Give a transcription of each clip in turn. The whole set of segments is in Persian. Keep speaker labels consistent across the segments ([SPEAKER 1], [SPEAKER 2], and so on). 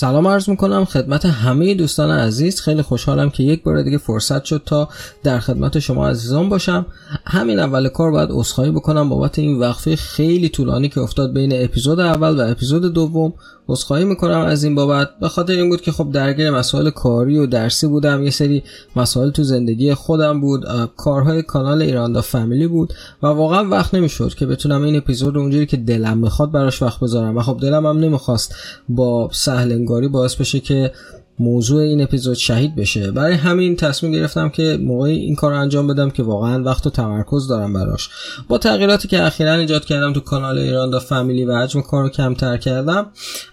[SPEAKER 1] سلام عرض می‌کنم خدمت همه دوستان عزیز. خیلی خوشحالم که یک بار دیگه فرصت شد تا در خدمت شما عزیزان باشم. همین اول کار باید عذرخواهی بکنم بابت این وقفه خیلی طولانی که افتاد بین اپیزود اول و اپیزود دوم. عذرخواهی می‌کنم از این بابت. به خاطر این بود که خب درگیر مسائل کاری و درسی بودم. یه سری مسائل تو زندگی خودم بود. کارهای کانال ایراندا فامیلی بود و واقعا وقت نمی‌شد که بتونم این اپیزود رو اونجوری که دلم می‌خواد براش وقت بذارم. و خب دلم هم نمی‌خواست با سهل انگاری باعث بشه که موضوع این اپیزود شهید بشه. برای همین تصمیم گرفتم که موقعی این کار انجام بدم که واقعا وقت و تمرکز دارم براش. با تغییراتی که اخیرا ایجاد کردم تو کانال ایران دا فامیلی و حجم کار رو کمتر کردم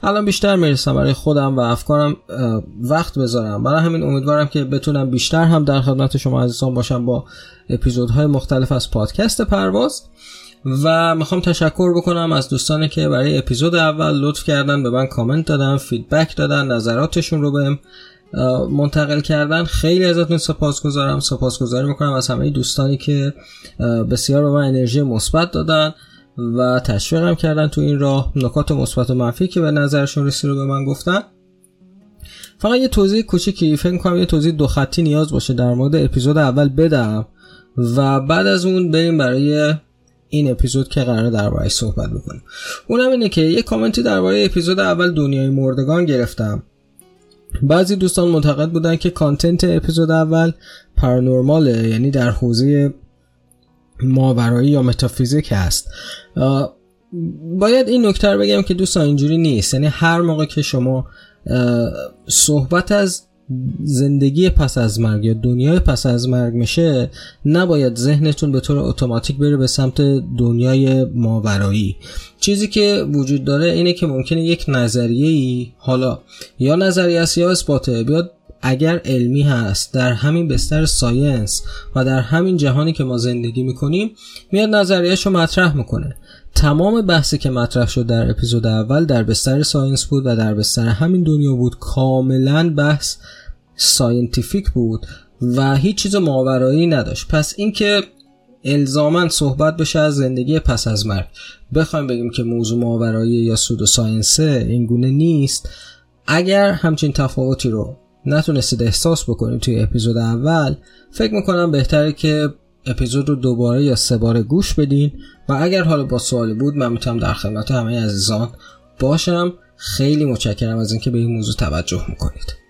[SPEAKER 1] الان بیشتر می‌رسم برای خودم و افکارم وقت بذارم. برای همین امیدوارم که بتونم بیشتر هم در خدمت شما عزیزان باشم با اپیزودهای مختلف از پادکست پرواز. و می‌خوام تشکر بکنم از دوستانی که برای اپیزود اول لطف کردن به من کامنت دادن فیدبک دادن نظراتشون رو بهم منتقل کردن. خیلی ازتون سپاسگزارم. سپاسگزاری می‌کنم از همه دوستانی که بسیار به من انرژی مثبت دادن و تشویقم کردن تو این راه. نکات مثبت و منفی که به نظرشون رسید رو به من گفتن. فقط یه توضیح کوچیکی فکر کنم یه توضیح دو خطی نیاز باشه در مورد اپیزود اول بدم و بعد از اون بریم برای این اپیزود که قرار دربارهش صحبت بکنیم. اونم اینه که یه کامنتی درباره اپیزود اول دنیای مردگان گرفتم. بعضی دوستان معتقد بودن که کانتنت اپیزود اول پارانورماله یعنی در حوزه ماورایی یا متافیزیک هست. باید این نکته بگم که دوستان اینجوری نیست. یعنی هر موقع که شما صحبت از زندگی پس از مرگ یا دنیای پس از مرگ میشه نباید ذهنتون به طور اتوماتیک بره به سمت دنیای ماورایی. چیزی که وجود داره اینه که ممکنه یک نظریه ای حالا یا نظریه است یا اثباته بیاد اگر علمی هست در همین بستر science و در همین جهانی که ما زندگی می‌کنیم میاد نظریهش رو مطرح می‌کنه. تمام بحثی که مطرح شد در اپیزود اول در بستر science بود و در بستر همین دنیا بود کاملا بحث scientific بود و هیچ چیز ماورایی نداشت. پس اینکه الزاما صحبت بشه از زندگی پس از مرگ. بخوایم بگیم که موضوع ماورایی یا pseudo science ه این گونه نیست. اگر همچین تفاوتی رو نتونستید احساس بکنید توی اپیزود اول فکر می‌کنم بهتره که اپیزود رو دوباره یا سه باره گوش بدین. و اگر حالا با سوالی بود من می‌تونم در خدمت همه عزیزان باشم. خیلی متشکرم از اینکه به این موضوع توجه می‌کنید.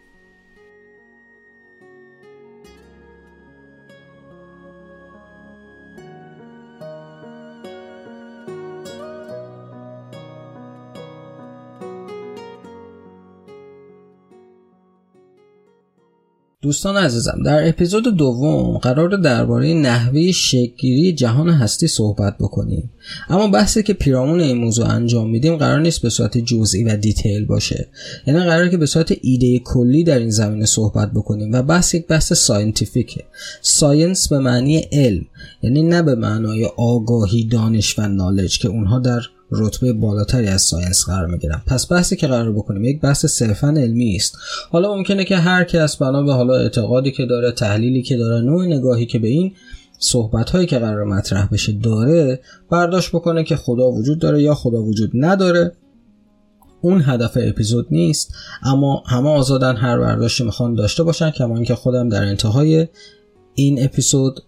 [SPEAKER 1] دوستان عزیزم در اپیزود دوم قرار درباره نحوه شکلگیری جهان هستی صحبت بکنیم. اما بحثی که پیرامون این موضوع انجام میدیم قرار نیست به صورت جزئی و detail باشه. یعنی قرار که به صورت ایده کلی در این زمینه صحبت بکنیم و بحث یک بحث scientific ه. science به معنی علم یعنی نه به معنای آگاهی دانش و knowledge که اونها در رتبه بالاتری از science قرار می‌گیرن پس بحثی که قرار بکنیم یک بحث صرفا علمی است. حالا ممکنه که هر کس بنا به حالا اعتقادی که داره تحلیلی که داره نوع نگاهی که به این صحبت هایی که قرار مطرح بشه داره برداشت بکنه که خدا وجود داره یا خدا وجود نداره. اون هدف اپیزود نیست. اما همه آزادن هر برداشتی می‌خوان داشته باشن کما اینکه خودم در انتهای این اپیزود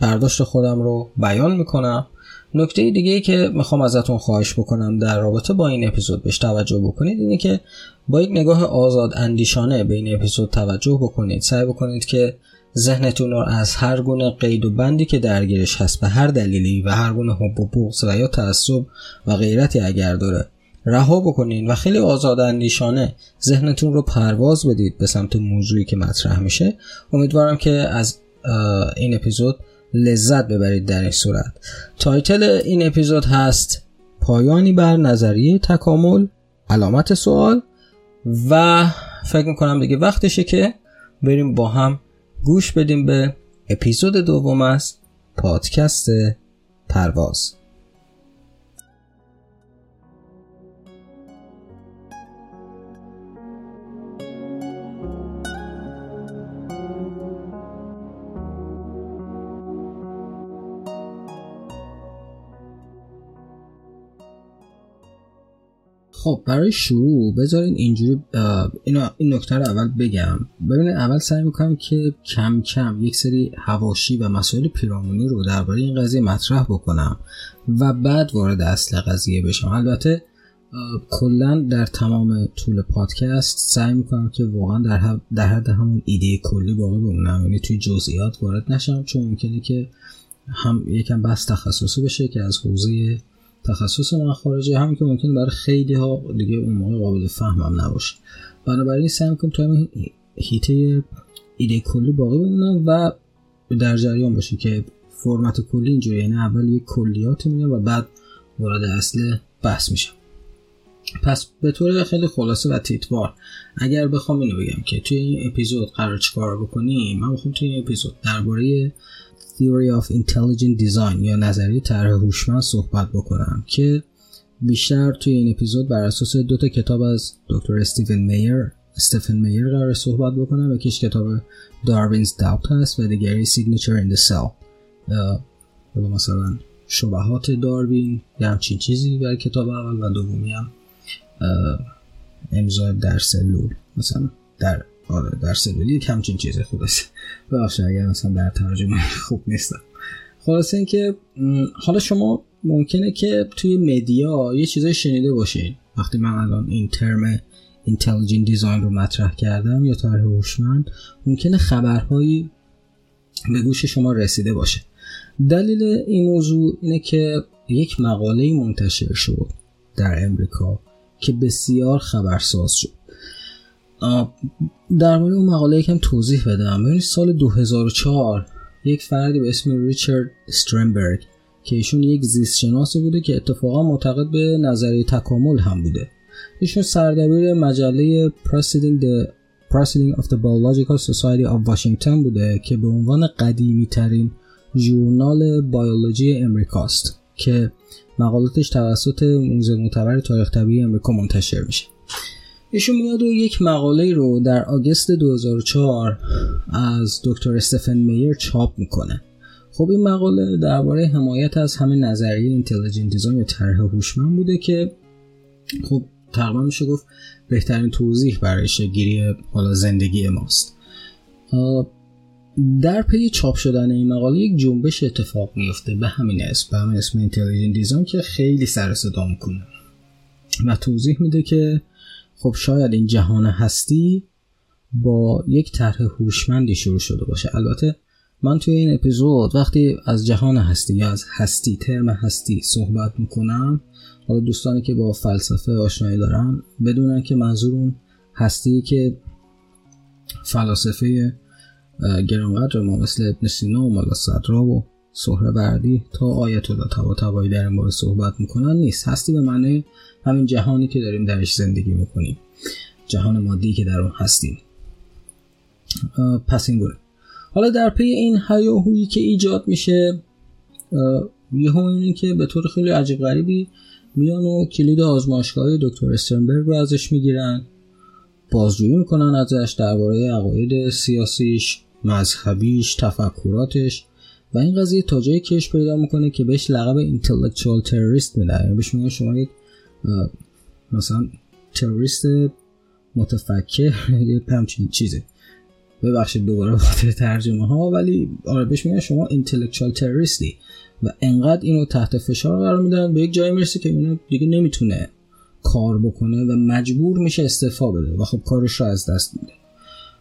[SPEAKER 1] برداشت خودم رو بیان می‌کنم. نکته دیگه ای که می‌خوام ازتون خواهش بکنم در رابطه با این اپیزود بهش توجه بکنید اینه که با یک نگاه آزاد اندیشانه به این اپیزود توجه بکنید. سعی بکنید که ذهنتون رو از هر گونه قید و بندی که درگیرش هست به هر دلیلی و هر گونه حب و بغض و یا تعصب و غیرتی اگر داره رها بکنید و خیلی آزاد اندیشانه ذهنتون رو پرواز بدید به سمت موضوعی که مطرح میشه. امیدوارم که از این اپیزود لذت ببرید در این صورت. تایتل این اپیزود هست پایانی بر نظریه تکامل علامت سوال و فکر می‌کنم دیگه وقتشه که بریم با هم گوش بدیم به اپیزود دوم از پادکست پرواز. خب برای شروع بذارین اینجوری اینو این نکته رو اول بگم. ببینید اول سعی می‌کنم که کم کم یک سری هواشی و مسائل پیرامونی رو درباره این قضیه مطرح بکنم و بعد وارد اصل قضیه بشم. البته کلا در تمام طول پادکست سعی می‌کنم که واقعا در, در حد همون ایده کلی باقی بمونم. یعنی توی جزئیات وارد نشم چون ممکنه که هم یکم بس تخصصی بشه که از حوزه تخصص من خارجه همین که ممکنه برای خیلی ها دیگه اون موقع قابل فهمم نباشه. بنابراین سعی می‌کنم تا همین هیته ایده کلی باقی بمونم و در جریان باشه که فرمت کلی اینجوری یعنی اول یک کلیات میگم و بعد وارد اصل بحث میشم. پس به طور خیلی خلاصه و تیتوار اگر بخوام اینو بگم که توی این اپیزود قرار چیکار بکنیم من می‌خوام توی این اپیزود درباره Theory of Intelligent Design یا نظریه طرح هوشمند صحبت بکنم که بیشتر توی این اپیزود بر اساس دو تا کتاب از دکتر استیون میر استفن میر قرار صحبت بکنم. یکیش کتاب Darwin's Doubt هست و دیگری Signature in Cell مثلا شبهات داروین یا همچین چیزی برای کتاب اول و دومی هم امضا در سلول مثلا در آره در سلولی همچین چیزی خوب است ببخشید اگر مثلا در ترجمه خوب نیستم. خلاصه اینکه حالا شما ممکنه که توی مدیا یه چیزای شنیده باشین. وقتی من الان این ترم اینتلیجنت دیزاین رو مطرح کردم یا طرح هوشمند ممکنه خبرهایی به گوش شما رسیده باشه. دلیل این موضوع اینه که یک مقاله منتشر شد در امریکا که بسیار خبرساز شد. در مورد اون مقاله یکم توضیح بدم. ببینید سال 2004 یک فردی به اسم ریچارد استرنبرگ که ایشون یک زیست شناسی بوده که اتفاقا معتقد به نظریه تکامل هم بوده. ایشون سردبیر مجله Proceeding, the Proceeding of the Biological Society of بوده که به عنوان قدیمی ترین ژورنال بیولوژی امریکاست که مقالاتش توسط موزه معتبر تاریخ طبیعی امریکا منتشر میشه. ایشون میاد و یک مقاله رو در August 2004 از دکتر استفن میر چاپ می‌کنه. خب این مقاله درباره حمایت از همه نظریه intelligent design یا طرح هوشمند بوده که خب تقریبا میشه گفت بهترین توضیح برای شکل‌گیری حالا زندگی ماست. در پی چاپ شدن این مقاله یک جنبش اتفاق میفته به همین اسم به همین اسم intelligent design که خیلی سر صدا می‌کنه. و توضیح میده که خب شاید این جهان هستی با یک طرح هوشمندی شروع شده باشه. البته من توی این اپیزود وقتی از جهان هستی یا از هستی ترم هستی صحبت می‌کنم حالا دوستانی که با فلسفه آشنایی دارن بدونن که منظور اون هستی که فلاسفه گرانقدر ما مثل ابن سینا و مالا صدرا و سهره بردی تا آیت الله تبا در این باره صحبت می‌کنن نیست. هستی به معنی همین جهانی که داریم درش زندگی می‌کنیم. جهان مادی که در اون هستیم. پس این گونه. حالا در پی این هیاهویی که ایجاد میشه یه اینه که به طور خیلی عجیب غریبی میان و کلید آزمایشگاه دکتر استرنبرگ رو ازش می‌گیرن بازجویی می‌کنن ازش درباره عقاید سیاسیش مذهبیش تفکراتش و این قضیه تا جایی کش پیدا می‌کنه که بهش لقب اینتלקچوال تروریست میدن. یعنی بهش میگن شما یک مثلا تروریست متفکر یه همچین چیزه. ببخشید دوباره خاطر ترجمه ها ولی آره بهش میگن شما اینتלקچوال تروریستی و انقدر اینو تحت فشار قرار میدن به یک جایی می‌رسه که اینو دیگه نمی‌تونه کار بکنه و مجبور میشه استعفا بده و خب کارش رو از دست میده.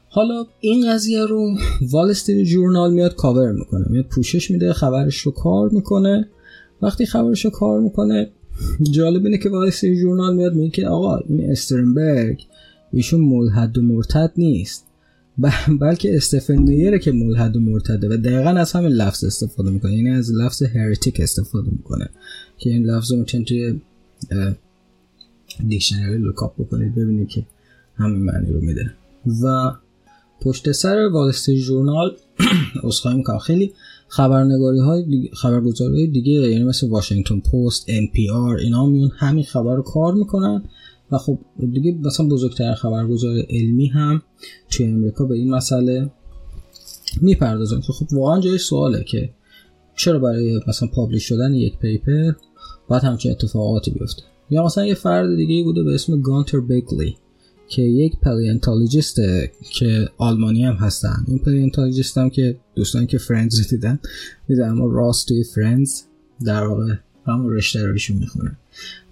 [SPEAKER 1] حالا این قضیه رو وال جورنال میاد کاور می‌کنه میاد پوشش میده خبرش رو کار می‌کنه. وقتی خبرش رو کار می‌کنه جالب اینه که وال جورنال میاد میگه که آقا این استرنبرگ ایشون ملحد و مرتد نیست. بلکه استفن میره که ملحد و مرتده و دقیقا از همین لفظ استفاده می‌کنه. یعنی از لفظ هریتیک استفاده می‌کنه. که این لفظ رو می‌تونید توی دیکشنری look up بکنید ببینید که همین معنی رو میده. و پشت سر Wall Street Journal عذرخواهی می‌کنم. خیلی خبرنگاری های دیگه خبرگزاری دیگه یعنی مثل واشنگتن پست NPR اینا میون همین خبر رو کار می‌کنن. و خب دیگه مثلا بزرگتر خبرگزار علمی هم توی امریکا به این مسئله می‌پردازن. که خب واقعا جای سواله که چرا برای مثلا publish شدن یک paper باید همچین اتفاقاتی بیفته. یا مثلا یه فرد دیگه بوده به اسم گانتر بیکلی که یک paleontologist که آلمانی هم هستن. این paleontologist هم که دوستان که Friends دیدن دیدن اما راس Friends در واقع همون رشته رو ایشون می‌خونه.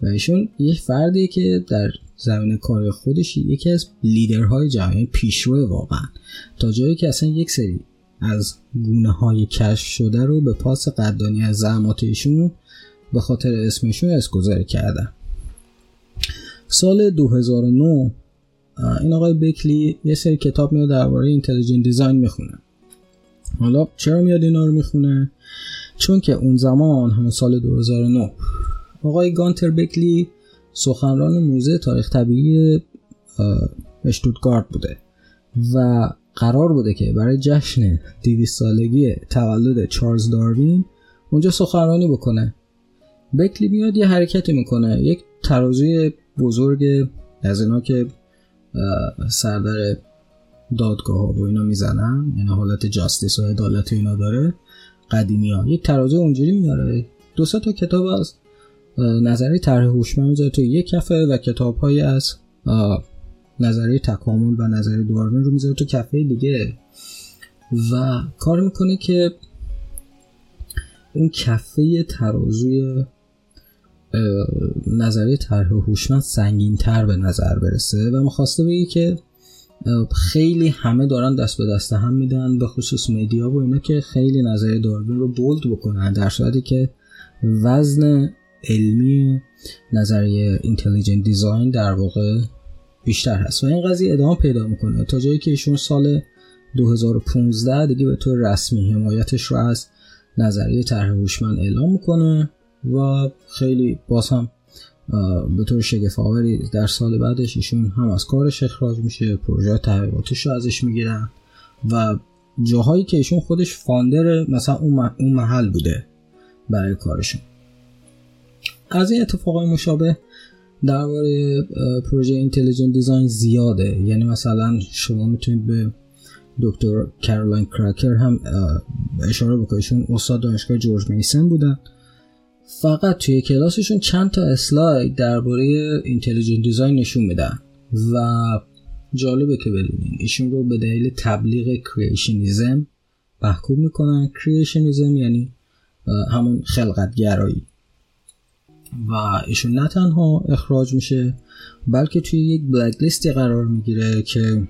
[SPEAKER 1] و ایشون یک فردی که در زمینه کار خودش یکی از لیدرهای جمعی پیشرو واقعا. تا جایی که اصلا یک سری از گونه های کشف شده رو به پاس قدانی از زحمات ایشون به خاطر اسمشون اسگذاری کردن. سال 2009 این آقای بکلی یه سری کتاب میاد درباره اینتلیجنت دیزاین می‌خونه. حالا چرا میاد اینا رو می‌خونه؟ چون که اون زمان همون سال 2009 آقای گانتر بکلی سخنران موزه تاریخ طبیعی اشتوتگارت بوده و قرار بوده که برای جشن 200 سالگی تولد چارلز داروین اونجا سخنرانی بکنه. بکلی میاد یه حرکتی می‌کنه یک ترازوی بزرگ از اینا که سردر دادگاه ها و اینا می‌زنن. یعنی حالت جاستیس و عدالت اینا داره. قدیمی ها. یک ترازو اونجوری میاره. دو تا کتاب از نظری طرح هوشمند می‌ذاره تو یک کفه و کتاب های از نظریه تکامل و نظریه داروین رو می‌ذاره تو کفه دیگه. و کار می‌کنه که اون کفه ترازوی نظریه طرح هوشمند سنگین تر به نظر برسه و می‌خواسته بگه که خیلی همه دارن دست به دست هم میدن به خصوص میدیا و اینا که خیلی نظریه داروین رو بولد بکنن در صورتی که وزن علمی نظریه اینتلیجنت دیزاین در واقع بیشتر هست و این قضیه ادامه پیدا می‌کنه. تا جایی که ایشون سال 2015 دیگه به طور رسمی حمایتش رو از نظریه طرح هوشمند اعلام می‌کنه. و خیلی باز هم به طور شگفت در سال بعدش ایشون هم از کارش اخراج میشه پروژه تحقیقاتش رو ازش می‌گیرن و جاهایی که ایشون خودش فاندر مثلا اون محل بوده برای کارشون. از این اتفاقای مشابه درباره پروژه intelligent design زیاده. یعنی مثلا شما می‌تونید به دکتر کارولین کراکر هم اشاره بکنید ایشون استاد دانشگاه جورج میسن بودن. فقط توی کلاسشون چند تا اسلاید درباره intelligent design نشون میدن. و جالبه که بدونین ایشون رو به دلیل تبلیغ creationism محکوم می‌کنن. creationism یعنی همون خلقتگرایی. و ایشون نه تنها اخراج میشه بلکه توی یک black list ی قرار می‌گیره که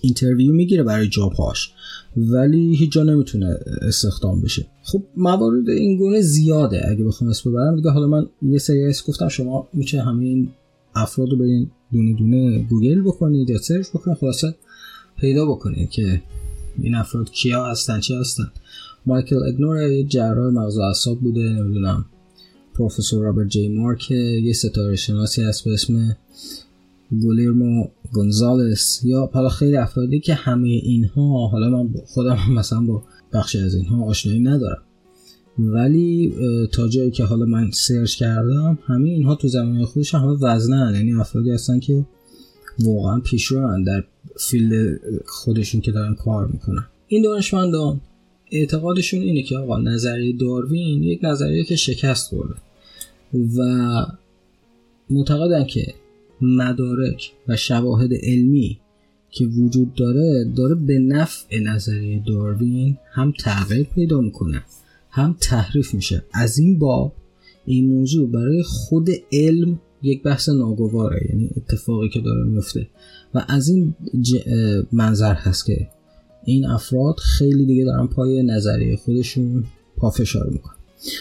[SPEAKER 1] interview می‌گیره برای job هاش. ولی هیچ جا نمی‌تونه استخدام بشه. خب موارد این گونه زیاده. اگه بخوام اسم ببرم دیگه حالا من یه سری اسم گفتم شما میشه همه این افراد رو برین دونه دونه گوگل بکنید یا سرچ بکنید. خلاصه پیدا بکنید که این افراد کیا هستن چی هستن. مایکل اگنور یه جراح مغز و اعصاب بوده نمی‌دونم. پروفسور رابرت جی مارک یه ستاره شناسی هست به اسم گولیرمو گونزالس یا حالا خیلی افرادی که همه اینها حالا من خودم مثلا با بخشی از اینها آشنایی ندارم. ولی تا جایی که حالا من سرچ کردم همه اینها تو زمینه خودش همه وزنن. یعنی افرادی هستن که واقعا پیشرو در فیلد خودشون که دارن کار می‌کنن. این دانشمندان اعتقادشون اینه که آقا نظریه داروین یک نظریه که شکست خورده و معتقدن که مدارک و شواهد علمی که وجود داره داره به نفع نظریه داروین هم تغییر پیدا می‌کنه هم تحریف میشه. از این باب این موضوع برای خود علم یک بحث ناگواره یعنی اتفاقی که داره میفته و از این منظر هست که این افراد خیلی دیگه دارن پای نظریه خودشون پافشار می‌کنن.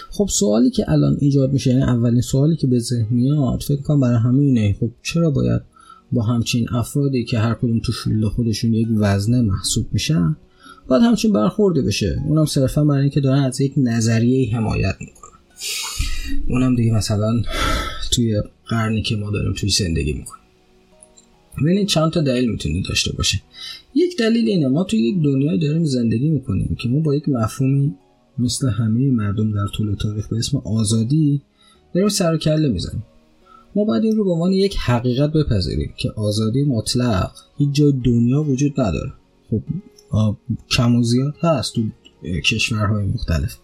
[SPEAKER 1] خب سوالی که الان ایجاد میشه یعنی اولین سوالی که به ذهن میاد فکر کنم برای همینه. خب چرا باید با همچین افرادی که هر کدوم تو فیلد خودشون یک وزنه محسوب میشن باید همچین برخورده بشه؟ اونم صرفا برای اینکه دارن از یک نظریه حمایت می‌کنن. اونم دیگه مثلا توی قرنی که ما داریم توی زندگی می‌کنیم. ببینید چند تا دلیل می‌تونه داشته باشه یک دلیل اینه ما توی یک دنیای داریم زندگی می‌کنیم که ما با یک مفهومی مثل همه مردم در طول تاریخ به اسم آزادی داریم سر و کله می‌زنیم. ما باید این رو به عنوان یک حقیقت بپذیریم که آزادی مطلق هیچ جای دنیا وجود نداره. خب کم و زیاد هست تو کشورهای مختلف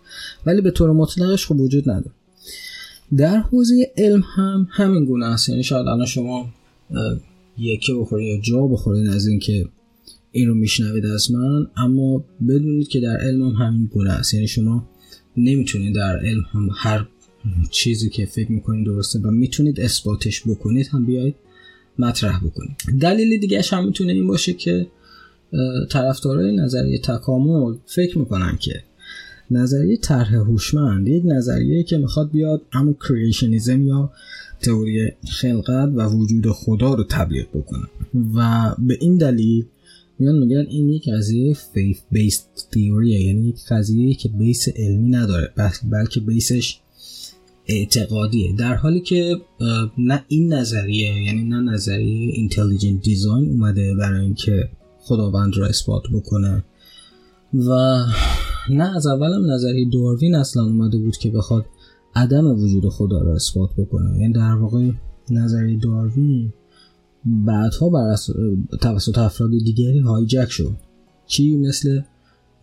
[SPEAKER 1] ولی به طور مطلقش خب وجود نداره. در حوزه علم هم همین گونه است. یعنی شاید الان شما یکی بخورید یا جا بخورید از اینکه این رو میشنوید از من اما بدونید که در علم هم همین گونه است. یعنی شما نمی‌تونید در علم هم هر چیزی که فکر می‌کنید درسته و می‌تونید اثباتش بکنید هم بیاید مطرح بکنید. دلیل دیگه هم می‌تونه این باشه که طرفدارای نظریه تکامل فکر می‌کنن که نظریه طرح هوشمند یک نظریه که می‌خواد بیاد همون creationism یا تئوری خلقت و وجود خدا رو تبلیغ بکنه. و به این دلیل میان میگن این یک قضیه faith based theory ه یعنی یک قضیه که base علمی نداره بلکه base ش اعتقادیه. در حالی که نه این نظریه یعنی نه نظریه intelligent design اومده برای اینکه خداوند رو اثبات بکنه و نه از اولم نظریه داروین اصلا اومده بود که بخواد عدم وجود خدا رو اثبات بکنه. یعنی در واقع نظریه داروین بعدها بر توسط افراد دیگری هایجک شد. چی؟ مثل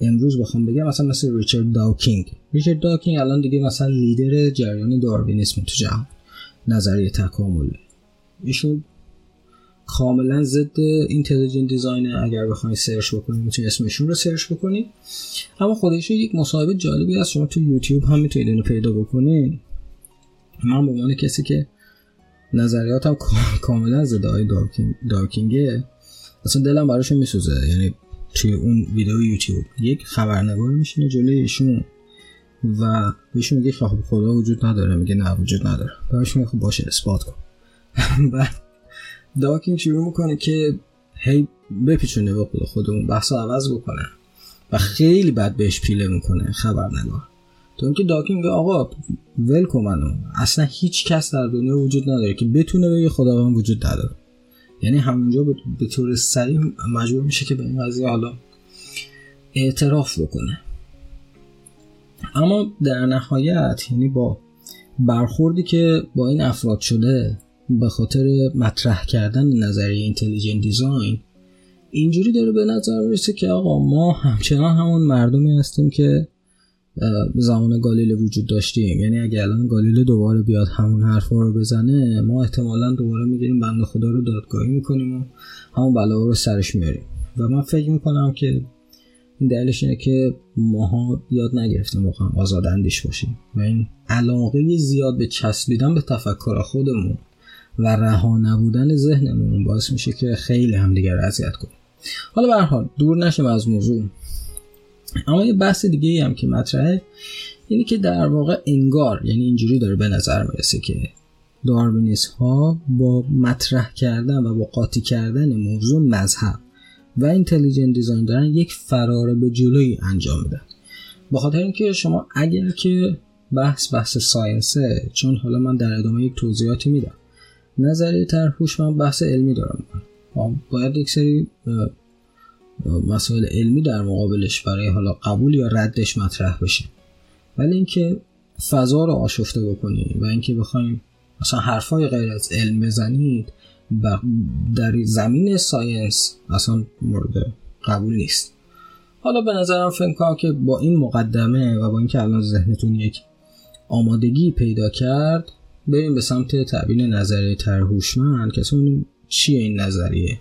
[SPEAKER 1] امروز بخوام بگم مثلا مثل ریچارد داوکینگ. ریچارد داوکینگ الان دیگه مثلا لیدر جریان داروینیسم تو جهان. نظریه تکامل. ایشون کاملا ضد intelligent design اگر بخواید سرچ بکنید می‌تونید اسمشون رو سرچ بکنید اما خودش یک مصاحبه جالبی هست شما تو یوتیوب هم می‌تونید اینو پیدا بکنید من به عنوان کسی که نظریاتم کاملا آقای داوکینز داوکینزه. اصلا دلم براشون میسوزه. یعنی توی اون ویدیو یوتیوب یک خبرنگار میشینه جلوی ایشون و بهشون میگه خب خدا وجود نداره میگه نه وجود نداره. بهش میگه خب باشه اثبات کن. بعد داکینگ شروع می‌کنه که هی بپیچونه به خود خودمون بحث عوض بکنه و خیلی بد بهش پیله می‌کنه خبرنگار. تو اینکه داکینگ میگه آقا ول اصلا هیچ کس در دنیا وجود نداره که بتونه بگه خداوند وجود نداره. یعنی همونجا به طور سریع مجبور میشه که به این قضیه حالا اعتراف بکنه. اما در نهایت یعنی با برخوردی که با این افراد شده به خاطر مطرح کردن نظریه اینتلیجنت دیزاین اینجوری داره به نظر می‌رسه که آقا ما همچنان همون مردمی هستیم که زمان گالیله وجود داشتیم. یعنی اگه الان گالیله دوباره بیاد همون حرفا رو بزنه ما احتمالا دوباره می‌گیریم بند خدا رو دادگاهی می‌کنیم و همون بلا رو سرش میاریم. و من فکر می‌کنم که این دلیلش اینه که ماها یاد نگرفتیم واقعا آزاداندیش باشیم. و این علاقه زیاد به چسبیدن به تفکر خودمون و رها نبودن ذهنمون باعث میشه که خیلی همدیگر اذیت کنیم. حالا به حال دور نشیم از موضوع. اما یه بحث دیگه ای هم که مطرحه اینی که در واقع انگار یعنی اینجوری داره به نظر می‌رسه که داروینیس ها با مطرح کردن و با قاطی کردن موضوع مذهب و اینتلیجنت دیزاین دارن یک فرار به جلوی انجام میدن. با خاطر اینکه شما اگر که بحث بحث ساینسه چون حالا من در ادامه یک توضیحاتی میدم نظریه ترهوش من بحث علمی دارم. باید یک سری مسائل علمی در مقابلش برای حالا قبول یا ردش مطرح بشه. ولی اینکه فضا رو آشفته بکنید و اینکه بخوایم مثلا حرفای غیر از علم بزنید در زمین ساینس اصلا مورد قبول نیست. حالا به نظرم فکر که با این مقدمه و با اینکه الان ذهنتون یک آمادگی پیدا کرد بریم به سمت تبیین نظریه ترهوشمند که چیه این نظریه؟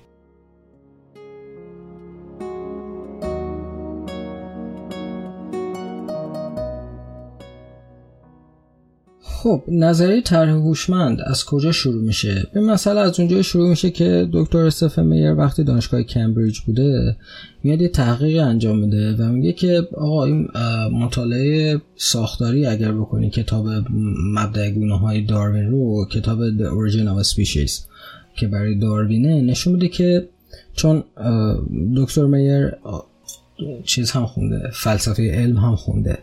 [SPEAKER 1] خب نظریه طرح هوشمند از کجا شروع میشه؟ به مسئله از اونجا شروع میشه که دکتر استفن میر وقتی دانشگاه کمبریج بوده میاد یه تحقیق انجام میده و میگه که آقا این مطالعه ساختاری اگر بکنی کتاب مبدع گونه های داروین رو کتاب The Origin of Species که برای داروینه نشون میده که چون دکتر میر چیز هم خونده فلسفه علم هم خونده.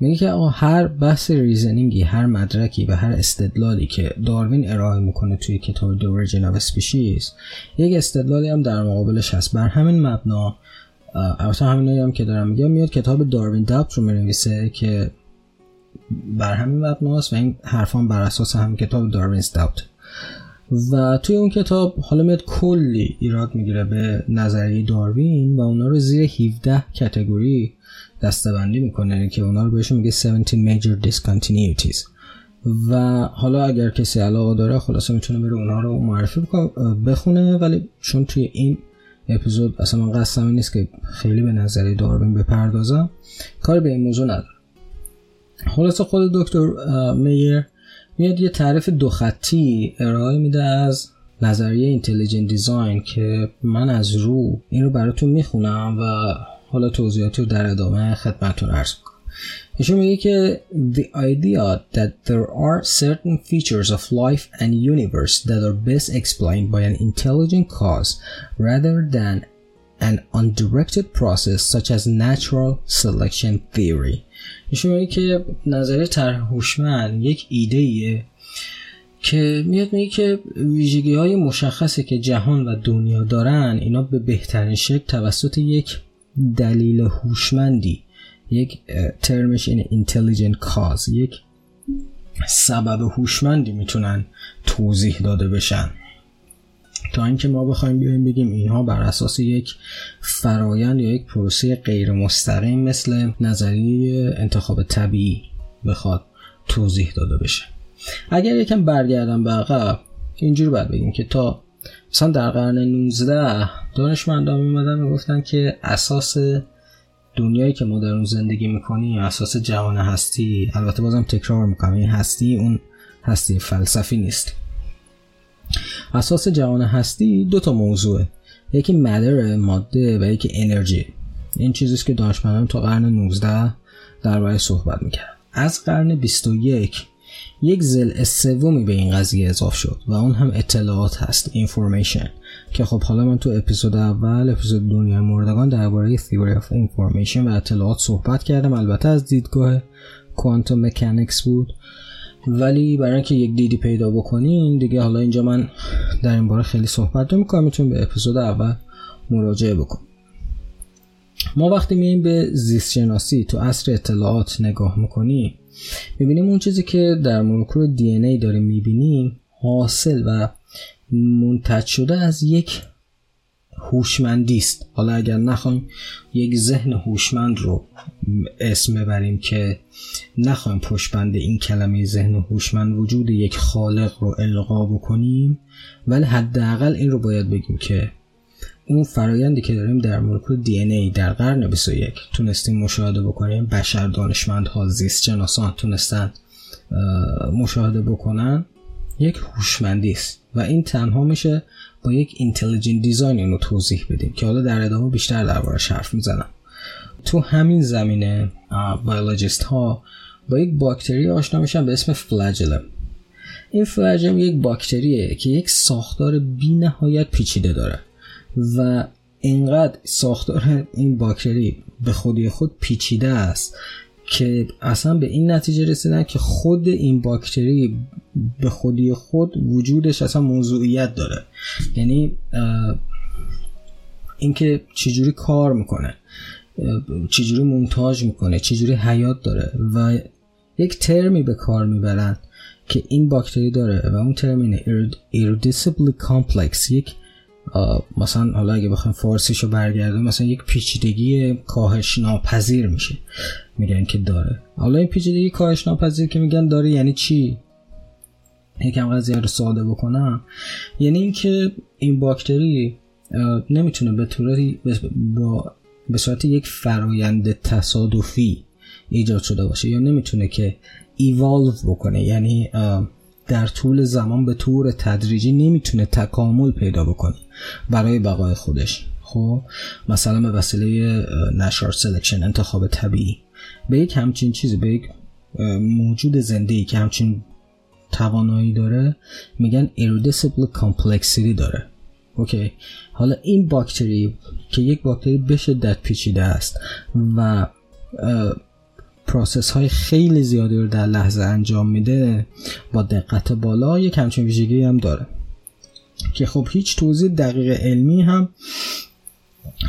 [SPEAKER 1] میگه که آقا هر بحث ریزنینگی هر مدرکی و هر استدلالی که داروین ارائه می‌کنه توی کتاب Origin of Species یک استدلالی هم در مقابلش هست. بر همین مبنا البته همین هم که دارم میگم میاد کتاب داروین دابت رو می‌نویسه که بر همین مبناست و این حرفان بر اساس همین کتاب داروین دابت و توی اون کتاب حالا میاد کلی ایراد می‌گیره به نظریه داروین و اونا رو زیر 17 کتگوری دستبندی می‌کنه یعنی که اونا رو بهشون میگه 17 major discontinuities و حالا اگر کسی علاقه داره خلاصه می‌تونه بره اونها رو معرفی بخونه ولی چون توی این اپیزود اصلا من قصدم نیست که خیلی به نظریه داروین بپردازم کار به این موضوع نداره خلاصه خود دکتر میر میاد یه تعریف دو خطی ارائه میده از نظریه اینتلیجنت دیزاین که من از رو این رو براتون می‌خونم و حالا توضیحاتی رو در ادامه خدمتتون عرض می‌کنم ایشون میگه که the idea that there are certain features of life and universe that are best explained by an intelligent cause rather than an undirected process such as natural selection theory ایشون میگه که نظریه طرح هوشمند یک ایده ایه که میاد میگه که ویژگی های مشخصی که جهان و دنیا دارن اینا به بهترین شکل توسط یک دلیل هوشمندی یک ترمش اینه intelligent cause یک سبب هوشمندی می‌تونن توضیح داده بشن. تا اینکه ما بخوایم بیایم بگیم اینها بر اساس یک فرایند یا یک پروسه غیر مستقیم مثل نظریه انتخاب طبیعی بخواد توضیح داده بشه. اگر یکم برگردم به عقب اینجوری باید بگیم که تا مثلا در قرن 19 دانشمندان میمدن می‌گفتن که اساس دنیایی که ما در اون زندگی می‌کنیم اساس جهان هستی البته بازم تکرار می‌کنم این هستی اون هستی فلسفی نیست. اساس جهان هستی دو تا موضوعه. یکی مدر ماده و یکی انرژی این چیزیست که دانشمندان تا قرن 19 درباره صحبت می‌کرد از قرن 21 یک زل سومی به این قضیه اضاف شد و اون هم اطلاعات هست اینفورمیشن که خب حالا من تو اپیزود اول اپیزود دنیای مردگان درباره theory of information و اطلاعات صحبت کردم. البته از دیدگاه کوانتوم مکانیکس بود. ولی برای اینکه یک دیدی پیدا بکنین دیگه حالا اینجا من در این باره خیلی صحبت می‌کنم می‌تونیم به اپیزود اول مراجعه بکن ما وقتی میایم به زیست شناسی تو اصر اطلاعات نگاه می‌کنیم می‌بینیم اون چیزی که در مولکول دی ای داریم می‌بینیم حاصل و منتج شده از یک هوشمندی است. حالا اگر نخوایم یک ذهن هوشمند رو اسم ببریم که نخوایم پشت بند این کلمه ذهن هوشمند وجود یک خالق رو القا بکنیم ولی حداقل این رو باید بگیم که اون فرایندی که داریم در مولکول دی ای در قرن 21 تونستیم مشاهده بکنیم بشر دانشمندها زیست شناسان تونستن مشاهده بکنن یک هوشمندی است. و این تنها میشه با یک intelligent design اینو توضیح بدیم که حالا در ادامه بیشتر دربارش حرف می‌زنم. تو همین زمینه بیولوژیست ها با یک باکتری آشنا میشن به اسم flagellum این flagellum یک باکتریه که یک ساختار بی نهایت پیچیده داره و اینقدر ساختار این باکتری به خودی خود پیچیده است که اصلا به این نتیجه رسیدن که خود این باکتری به خودی خود وجودش اصلا موضوعیت داره. یعنی اینکه چجوری کار می‌کنه چجوری مونتاژ می‌کنه چجوری حیات داره و یک ترمی به کار می‌برن که این باکتری داره و اون ترم اینه irreducibly complex یک مثلا حالا اگه بخوایم فارسیشو برگردیم مثلا یک پیچیدگی کاهش ناپذیر میشه میگن که داره. حالا این پیچیدگی کاهش ناپذیر که میگن داره یعنی چی؟ یکم قضیه رو ساده بکنم. یعنی اینکه این باکتری نمی‌تونه به طوری با به صورت یک فرایند تصادفی ایجاد شده باشه یا نمی‌تونه که ایوالو بکنه. یعنی در طول زمان به طور تدریجی نمی‌تونه تکامل پیدا بکنه برای بقای خودش. خب مثلا به وسیله natural selection انتخاب طبیعی. به یک همچین چیزی به یک موجود زنده ای که همچین توانایی داره میگن irreducible complexity داره. okay حالا این باکتری که یک باکتری به شدت پیچیده است و process های خیلی زیادی رو در لحظه انجام میده با دقت بالا یک همچین ویژگی هم داره. که خب هیچ توضیح دقیق علمی هم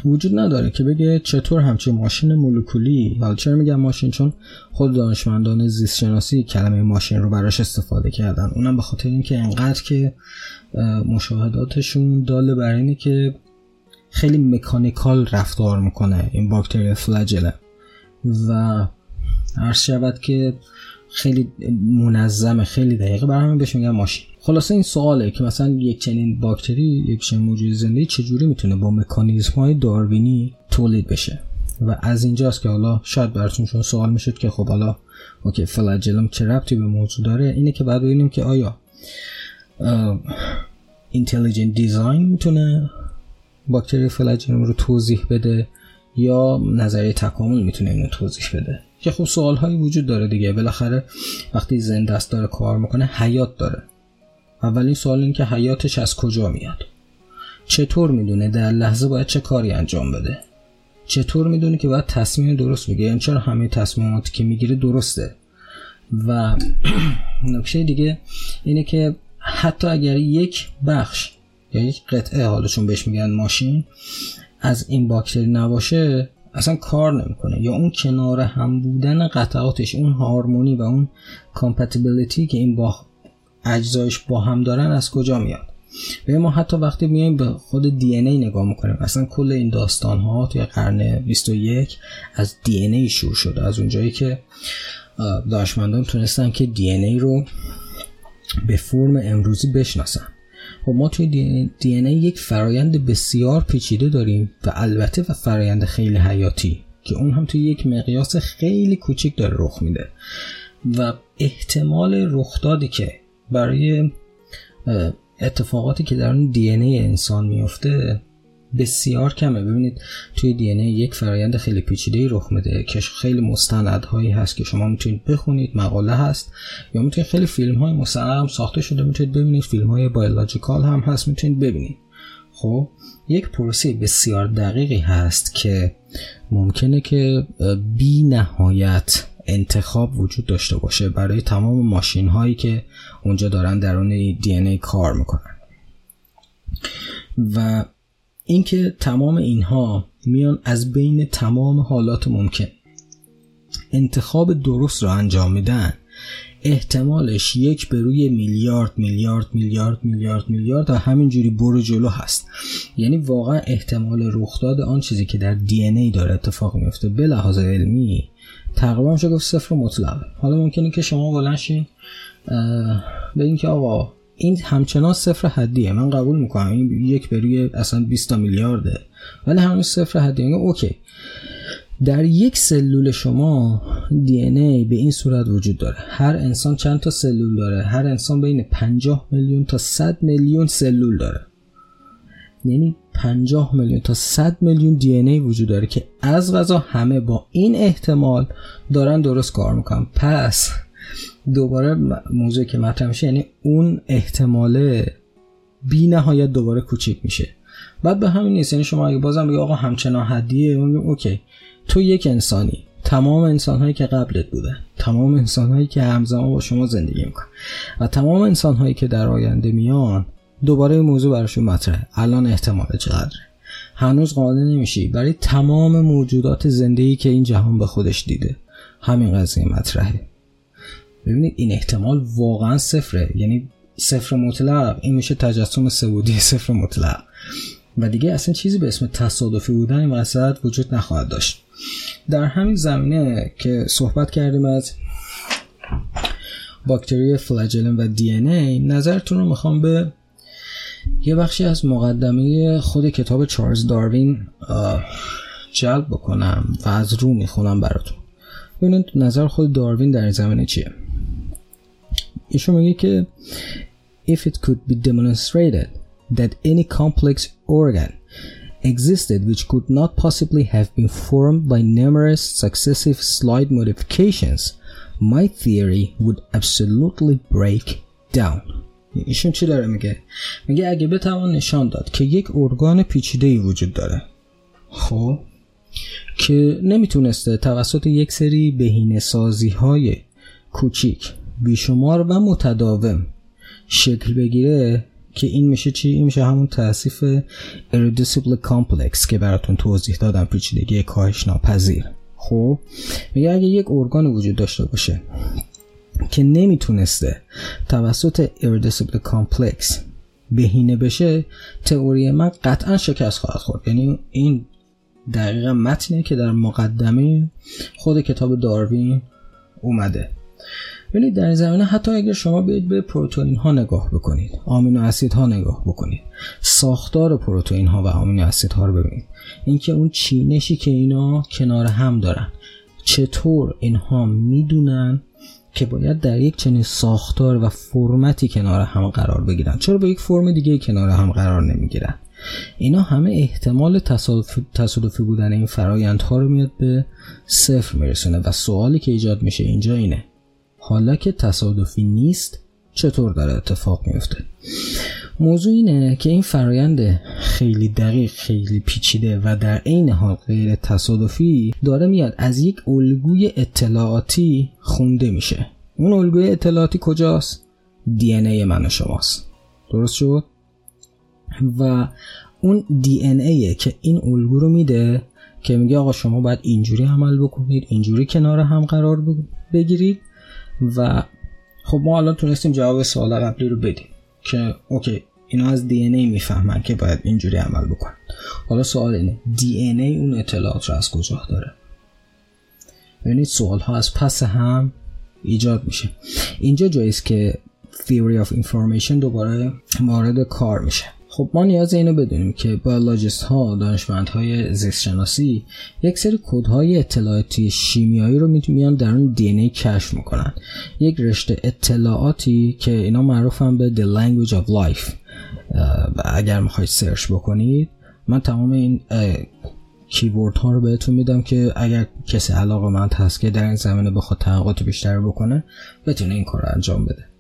[SPEAKER 1] وجود نداره که بگه چطور همچین ماشین مولکولی حالا چرا میگم ماشین؟ چون خود دانشمندان زیست شناسی کلمه ماشین رو براش استفاده کردن. اونم به خاطر اینکه انقدر که مشاهداتشون داله بر اینه که خیلی مکانیکال رفتار می‌کنه این باکتری فلاجله و عرض شود که خیلی منظمه خیلی دقیقه. برای همین بهش میگن ماشین. خلاصه این سواله که مثلا یک چنین باکتری یک چنین موجود زنده چجوری می‌تونه با مکانیزم های داروینی تولید بشه؟ و از اینجاست که حالا شاید براتون شما سوال می‌شد که خب حالا okay flagellum چه ربطی به موضوع داره؟ اینه که بعد ببینیم که آیا intelligent design می‌تونه باکتری flagellum رو توضیح بده یا نظریه تکامل می‌تونه اینو توضیح بده؟ که خب سوال هایی وجود داره دیگه. بالاخره وقتی زنده است داره کار می‌کنه حیات داره. اولین سوال این که حیاتش از کجا میاد؟ چطور می‌دونه در لحظه باید چه کاری انجام بده؟ چطور می‌دونه که باید تصمیم درست بگیره؟ یعنی چرا همه تصمیماتی که می‌گیره درسته؟ و نکشه دیگه اینه که حتی اگر یک بخش یا یک قطعه حالا چون بهش میگن ماشین از این باکتری نباشه اصلا کار نمی‌کنه. یا اون کنار هم بودن قطعاتش اون هارمونی و اون compatibility که این با اجزایش با هم دارن از کجا میاد؟ و ما حتی وقتی میایم به خود DNA نگاه می‌کنیم اصلا کل این داستان ها توی قرن 21 از DNA شروع شده. از اونجایی که دانشمندان تونستن که DNA رو به فرم امروزی بشناسن. خب ما توی DNA یک فرایند بسیار پیچیده داریم و البته و فرایند خیلی حیاتی که اون هم توی یک مقیاس خیلی کوچیک داره رخ میده. و احتمال رخدادی که برای اتفاقاتی که در اون دی انسان میفته بسیار کمه. ببینید توی دی یک فرایند خیلی پیچیده رخ میده که خیلی مستندهایی هست که شما می‌تونید بخونید مقاله هست یا می‌تونید خیلی فیلم های مستند هم ساخته شده می‌تونید ببینید فیلم های بایولوژیکال هم هست می‌تونید ببینید. خب یک پروسه بسیار دقیقی هست که ممکنه که بی نهایت انتخاب وجود داشته باشه برای تمام ماشین هایی که اونجا دارن درون دی کار می‌کنن. و اینکه تمام اینها میان از بین تمام حالات ممکن. انتخاب درست رو انجام میدن. احتمالش یک به روی میلیارد میلیارد میلیارد میلیارد میلیارد و همینجوری برو جلو هست. یعنی واقعا احتمال رخداد آن چیزی که در دی ای داره اتفاق میفته. به لحاظ علمی تقریبا میشه گفت صفر مطلق حالا ممکنه که شما بلنشین به اینکه آقا این همچنان صفر حدیه. من قبول می‌کنم. این یک بروی اصلا 20 میلیارده. ولی همون صفر حدیه. اوکی. در یک سلول شما دی ای به این صورت وجود داره. هر انسان چند تا سلول داره؟ هر انسان بین 50 میلیون تا 100 میلیون سلول داره. یعنی 50 میلیون تا 100 میلیون دی ای وجود داره که از غذا همه با این احتمال دارن درست کار می‌کنن. پس دوباره موضوعی که مطرح میشه یعنی اون احتمال بی نهایت دوباره کوچیک میشه. بعد به همین نیست یعنی شما اگه بازم بگی آقا همچنان حدیه اوکی. تو یک انسانی تمام انسان هایی که قبلت بودن تمام انسان هایی که همزمان با شما زندگی می‌کنن و تمام انسان هایی که در آینده میان دوباره موضوع براشون مطرحه. الان احتمال چقدره؟ هنوز قانع نمیشی. برای تمام موجودات زندگی که این جهان به خودش دیده. همین قضیه مطرحه. ببینید این احتمال واقعا صفره. یعنی صفر مطلق این میشه تجسم سعودی صفر مطلق. و دیگه اصلا چیزی به اسم تصادفی بودن این وسط وجود نخواهد داشت. در همین زمینه که صحبت کردیم از باکتری فلاجلن و دی ای نظرتون رو می‌خوام به یه بخشی از مقدمه خود کتاب چارلز داروین جلب بکنم و از رو می‌خونم براتون. ببینید نظر خود داروین در این زمینه چیه؟ ایشون میگه که if it could be demonstrated that any complex organ existed which could not possibly have been formed by numerous successive slight modifications my theory would absolutely break down ایشون چی داره میگه میگه اگه بتوان نشان داد که یک ارگان پیچیده ای وجود داره خب که نمی‌تونسته توسط یک سری بهینه سازی های کوچیک بیشمار و متداوم شکل بگیره که این میشه چی؟ این میشه همون تاسیف irreducible complex که براتون توضیح دادم پیچیدگی کاهش ناپذیر خب میگه اگه یک ارگان وجود داشته باشه که نمی‌تونسته توسط irreducible complex بهینه بشه تئوری من قطعا شکست خواهد خورد. یعنی این دقیقا متنه که در مقدمه خود کتاب داروین اومده. ولی در این زمینه حتی اگر شما بیاید به پروتئین ها نگاه بکنید آمینو اسید ها نگاه بکنید ساختار پروتئین ها و آمینو اسید ها رو ببینید. اینکه اون چینشی که اینا کنار هم دارن چطور اینها می‌دونن که باید در یک چنین ساختار و فرمتی کنار هم قرار بگیرن؟ چرا با یک فرم دیگه کنار هم قرار نمی‌گیرن؟ اینا همه احتمال تصادفی بودن این فرایندها رو میاد به صفر میرسونه و سوالی که ایجاد میشه اینجا اینه. حالا که تصادفی نیست چطور داره اتفاق میفته؟ موضوع اینه که این فرایند خیلی دقیق خیلی پیچیده و در عین حال غیر تصادفی داره میاد. از یک الگوی اطلاعاتی خونده میشه. اون الگوی اطلاعاتی کجاست؟ دی ای من و شماست. درست شد؟ و اون دی ای که این الگو رو میده که میگه آقا شما باید اینجوری عمل بکنید اینجوری کنار هم قرار بگیرید. و خب ما الان تونستیم جواب سوال قبلی رو بدیم که اوکی اینا از دی ای می‌فهمن که باید اینجوری عمل بکنن. حالا سوال اینه دی ای اون اطلاعات رو از کجا داره؟ ببینید سوال ها از پس هم ایجاد میشه. اینجا جاییست که theory of information دوباره وارد کار میشه. خب ما نیاز اینو بدونیم که بیولوژیست ها دانشمند های زیست شناسی یک سری های اطلاعاتی شیمیایی رو میان در اون دی ای کشف می‌کنن. یک رشته اطلاعاتی که اینا معروفن به the language of life. اگر می‌خواید سرچ بکنید من تمام این کیورد ها رو بهتون میدم که اگر کسی علاقه من هست که در این زمینه بخواد تحقیقات بیشتر بکنه بتونه این کار رو انجام بده.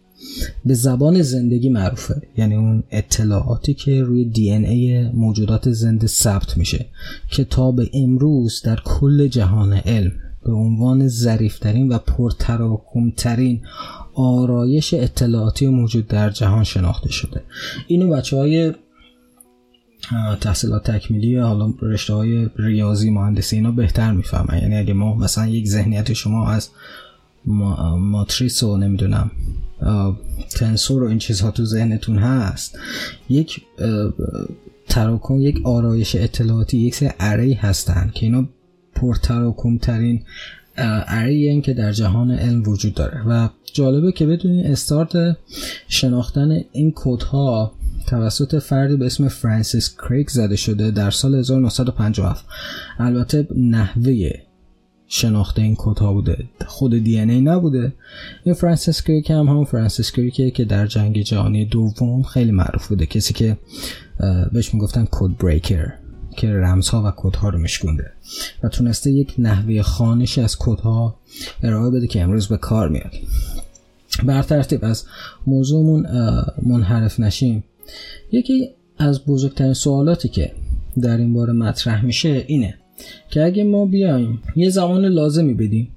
[SPEAKER 1] به زبان زندگی معروفه. یعنی اون اطلاعاتی که روی دی ای موجودات زنده ثبت میشه که تا به امروز در کل جهان علم به عنوان ظریفترین و پرتراکمترین آرایش اطلاعاتی موجود در جهان شناخته شده. اینو بچه های تحصیلات تکمیلی حالا رشته های ریاضی مهندسی اینا بهتر می‌فهمن. یعنی اگه ما مثلا یک ذهنیت شما از ماتریس و نمی‌دونم تنسور و این چیزها تو ذهنتون هست. یک تراکم یک آرایش اطلاعاتی یک سری اری هستن که اینا پرتراکم ترین اری که در جهان علم وجود داره. و جالبه که بدونی استارت شناختن این کودها توسط فردی به اسم فرانسیس کریک زده شده در سال 1957 البته نحوه شناخت این کودها بوده. خود دی ای نبوده. این فرانسیس کریک هم همون فرانسیس کریکه که در جنگ جهانی دوم خیلی معروف بوده. کسی که بهش می‌گفتن کد بریکر که رمزها و کودها رو میشکونده. و تونسته یک نحوه خانش از کودها ارائه بده که امروز به کار میاد. بر ترتیب از موضوعمون منحرف نشیم. یکی از بزرگترین سوالاتی که در این باره مطرح میشه اینه. که اگه ما بیایم یه زمان لازمی بدیم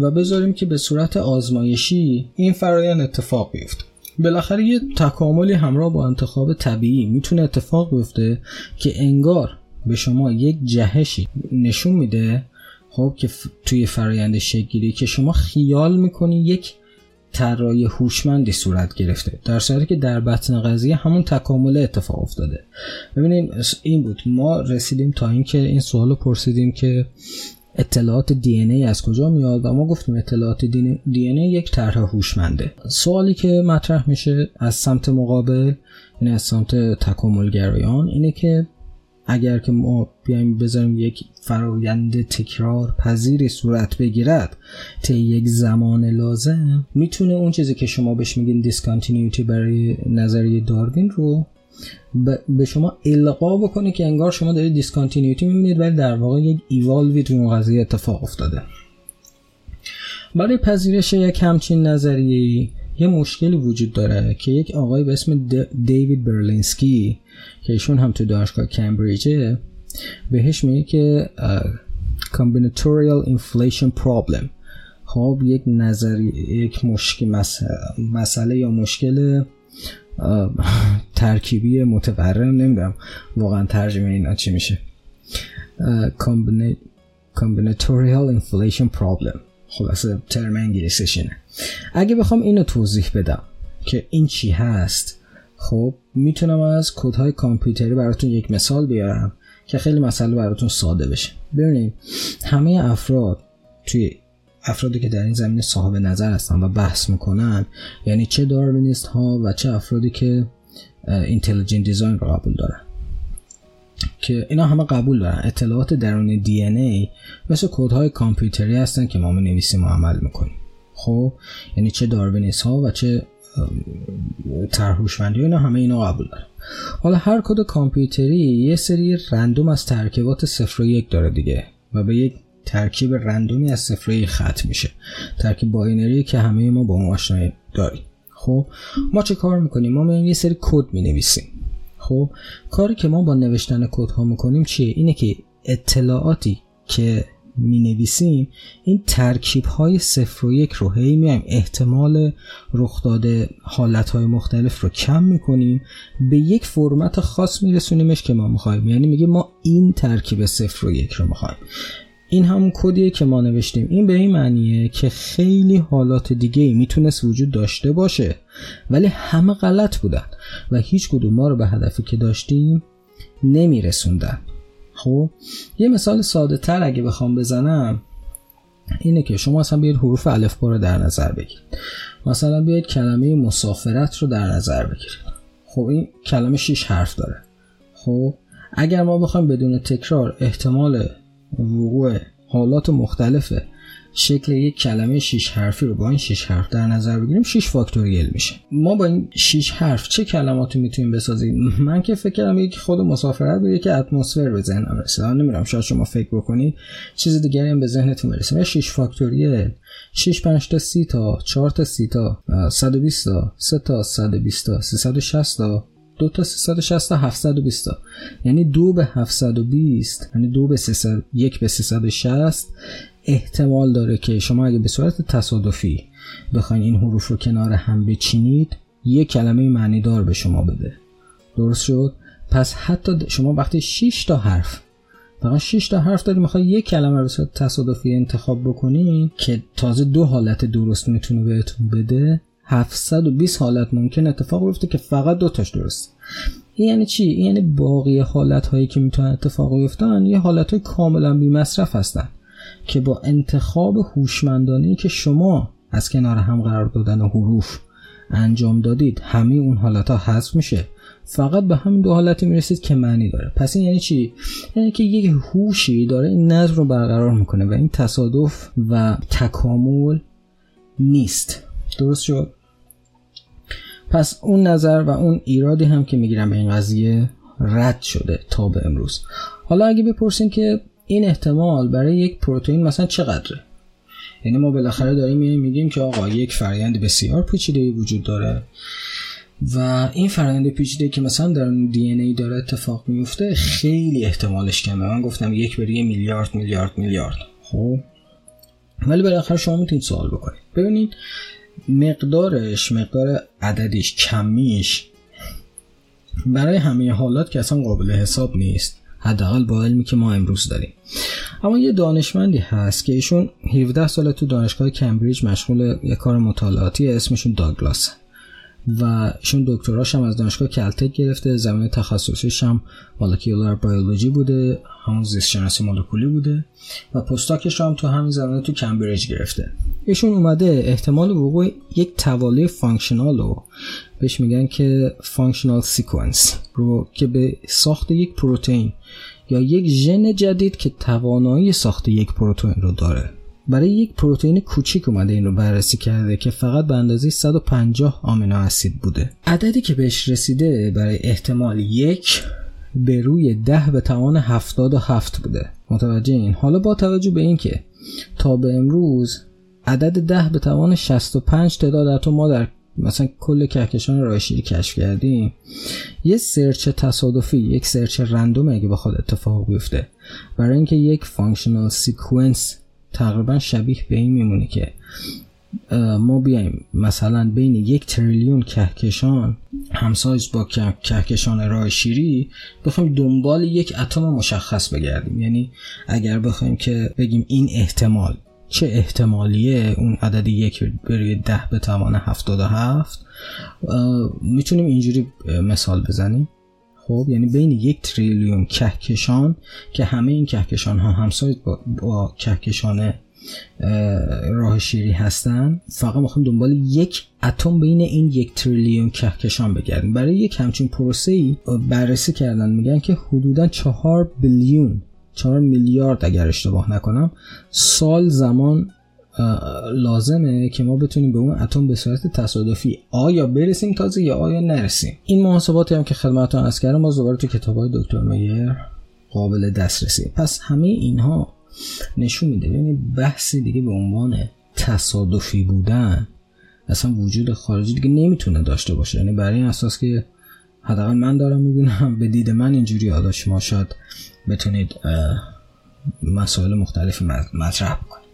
[SPEAKER 1] و بذاریم که به صورت آزمایشی این فرایند اتفاق بیفته. بالاخره یه تکاملی همراه با انتخاب طبیعی می‌تونه اتفاق بیفته که انگار به شما یک جهشی نشون میده خب که توی فرایند شکلی که شما خیال می‌کنی یک طراحی هوشمندی صورت گرفته. در صورتی که در بطن قضیه همون تکامل اتفاق افتاده. ببینید این بود. ما رسیدیم تا اینکه این سوال پرسیدیم که اطلاعات DNA از کجا میاد و ما گفتیم اطلاعات DNA یک طرح هوشمنده. سوالی که مطرح میشه از سمت مقابل یعنی از سمت تکاملگرایان اینه که اگر که ما بیایم بذاریم یک فرایند تکرار پذیری صورت بگیرد طی یک زمان لازم می‌تونه اون چیزی که شما بهش میگین discontinuity برای نظریه داروین رو به شما القا بکنه که انگار شما دارید discontinuity می‌بینید ولی در واقع یک ایوالوی تو اون قضیه اتفاق افتاده. برای پذیرش یک همچین نظریه یه مشکلی وجود داره که یک آقای به اسم دیوید برلینسکی که ایشون هم تو دانشگاه کمبریجه بهش میگه که combinatorial inflation problem. خب یک نظری یک مشکل مسئله, مسئله یا مشکل ترکیبی متورم نمی‌دونم واقعا ترجمه اینا چی میشه. combinatorial inflation problem. خلاصه ترم انگلیسیش اینه. اگه بخوام اینو توضیح بدم که این چی هست خب می‌تونم از کودهای کامپیوتری براتون یک مثال بیارم که خیلی مسئله براتون ساده بشه. ببینید همه افراد توی افرادی که در این زمینه صاحب نظر هستن و بحث می‌کنن یعنی چه داروینیست ها و چه افرادی که اینتلیجنت دیزاین رو قبول دارن. که اینا همه قبول دارن. اطلاعات درون DNA مثل کدهای کامپیوتری هستن که ما می نویسیم و عمل می‌کنیم. خب یعنی چه داروینیست ها و چه طرح هوشمندی اینا همه اینا قبول دارن حالا هر کد کامپیوتری یه سری random از ترکیبات صفر و یک داره دیگه و به یک ترکیب random ی از صفر یک ختم میشه. ترکیب binary که همه ما با اون آشنایی داریم. خب ما چه کار می‌کنیم؟ ما یه سری کد می‌نویسیم. خب کاری که ما با نوشتن کد ها می‌کنیم چیه؟ اینه که اطلاعاتی که می نویسیم این ترکیب های صفر و یک رو هی میایم. احتمال رخ داده حالت های مختلف رو کم می‌کنیم. به یک فرمت خاص میرسونیمش که ما می‌خوایم. یعنی میگه ما این ترکیب صفر و یک رو می‌خوایم. این همون کدیه که ما نوشتیم. این به این معنیه که خیلی حالات دیگه ای می‌تونست وجود داشته باشه ولی همه غلط بودن و هیچ کدوم ما رو به هدفی که داشتیم نمیرسوندن. خب یه مثال ساده تر اگه بخوام بزنم اینه که شما اصلا بیاید حروف الف رو در نظر بگیرید. مثلا بیاید کلمه مسافرت رو در نظر بگیرید. خب این کلمه 6 حرف داره. خب اگر ما بخوایم بدون تکرار احتمال وقوع حالات مختلف شکل یک کلمه 6 حرفی رو با این 6 حرف در نظر بگیریم 6 فاکتوریل میشه. ما با این 6 حرف چه کلماتی می‌تونیم بسازیم؟ من که فکر کردم یکی خود مسافرت بود یکی اتمسفر به ذهنم رسید. نمی‌دونم شاید شما فکر بکنید چیز دیگری هم به ذهنتون برسه 6 فاکتوریل. 6 5 تا 30 تا 4 تا 30 تا 120 تا 3 تا 120 تا 360 تا دو تا 360 تا 720 تا. یعنی دو به 720 یعنی دو به 300 یک به 360 احتمال داره که شما اگه به صورت تصادفی بخواین این حروف رو کنار هم بچینید یک کلمه معنی دار به شما بده. درست شد؟ پس حتی شما وقتی 6 تا حرف فقط 6 تا حرف داری می‌خوای یک کلمه رو صورت تصادفی انتخاب بکنین که تازه دو حالت درست می‌تونه بهتون بده. 720 حالت ممکن اتفاق بیفته که فقط دو تاش درست. این یعنی چی؟ این یعنی باقی حالت هایی که می‌تونن اتفاق بیفتن یه حالت های کاملا بی مصرف هستن. که با انتخاب هوشمندانه که شما از کنار هم قرار دادن حروف انجام دادید همه اون حالت ها حذف میشه. فقط به همین دو حالتی می‌رسید که معنی داره. پس این یعنی چی؟ یعنی که یک هوشی داره این نظم رو برقرار می‌کنه و این تصادف و تکامل نیست. درست شد؟ پس اون نظر و اون ایرادی هم که می‌گیرم به این قضیه رد شده تا به امروز. حالا اگه بپرسیم که این احتمال برای یک پروتئین مثلا چقدره؟ یعنی ما بالاخره داریم میگیم که آقا یک فرایند بسیار پیچیده وجود داره و این فرآیند پیچیده که مثلا در دی ای داره اتفاق میفته خیلی احتمالش کمه. من گفتم یک بر میلیارد میلیارد میلیارد. خب؟ ولی بالاخره شما می‌تونید سوال بکنید. ببینید مقدارش مقدار عددیش کمیش برای همه حالات که اصلا قابل حساب نیست. حداقل با علمی که ما امروز داریم. اما یه دانشمندی هست که ایشون 17 سال تو دانشگاه کمبریج مشغول یه کار مطالعاتی اسمشون داگلاس. و ایشون دکتراش هم از دانشگاه Caltech گرفته زمینه تخصصیش هم molecular biology بوده همون زیست شناسی مولکولی بوده و postdoc ش هم تو همین زمینه تو کمبریج گرفته. ایشون اومده احتمال وقوع یک توالی functional رو بهش میگن که functional sequence رو که به ساخت یک پروتئین یا یک ژن جدید که توانایی ساخت یک پروتئین رو داره. برای یک پروتئین کوچیک اومده این رو بررسی کرده که فقط به اندازه 150 آمینو اسید بوده. عددی که بهش رسیده برای احتمال یک به روی ده به توان 77 بوده. متوجه این؟ حالا با توجه به اینکه تا به امروز عدد ده به توان 65 تعداد اتم ما در مثلا کل کهکشان راه شیری کشف کردیم. یه search تصادفی یک search random اگه بخواد اتفاق بیفته. برای اینکه یک functional sequence تقریبا شبیه به این میمونه که ما بیایم مثلا بین یک تریلیون کهکشان همسایز با کهکشان راه شیری بخوایم دنبال یک اتم مشخص بگردیم. یعنی اگر بخوایم که بگیم این احتمال چه احتمالیه اون عدد یک بروی ده به توان هفتاد و هفت؟ می‌تونیم اینجوری مثال بزنیم؟ خب یعنی بین یک تریلیون کهکشان که همه این کهکشان ها همسایت با, با کهکشان راه شیری هستن فقط می‌خوایم دنبال یک اتم بین این یک تریلیون کهکشان بگردیم. برای یک همچین پروسه ای بررسی کردن میگن که حدودا چهار بیلیون چهار میلیارد اگر اشتباه نکنم سال زمان لازمه که ما بتونیم به اون اتم به صورت تصادفی آیا برسیم تازه یا آیا نرسیم. این محاسباتی هم که خدمتتون از کردم باز دوباره تو کتاب های دکتر میر قابل دسترسی. پس همه اینها نشون میده. ببینید بحثی دیگه به عنوان تصادفی بودن اصلا وجود خارجی دیگه نمی‌تونه داشته باشه. یعنی برای این اساس که حداقل من دارم می‌بینم به دید من اینجوری حالا شما شاید بتونید مسائل مختلفی مطرح بکنید.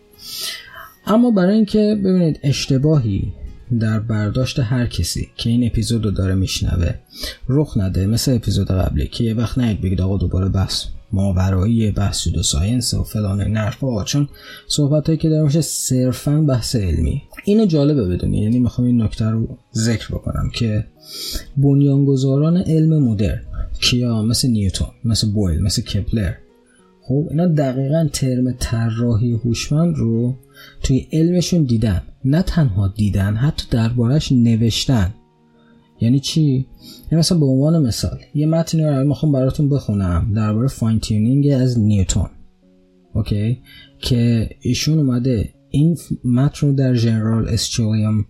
[SPEAKER 1] اما برای اینکه ببینید اشتباهی در برداشت هر کسی که این اپیزود رو داره میشنوه رخ نده مثل اپیزود قبلی که یه وقت نهید بگید آقا دوباره بحث ماورایی بحث سودو ساینس و فلان این حرفا چون صحبت هایی که در باشه صرفا بحث علمی. اینو جالبه بدونی یعنی می‌خوام این نکته رو ذکر بکنم که بنیانگذاران علم مدرن کیا مثل نیوتون مثل بویل مثل کپلر. خب اینا دقیقا ترم طراحی هوشمند رو توی علمشون دیدن. نه تنها دیدن حتی دربارش نوشتن. یعنی چی؟ یعنی مثلا به عنوان مثال یه متنی رو می‌خوام براتون بخونم درباره fine tuning از نیوتون okay؟ که ایشون اومده این متن رو در General Scholium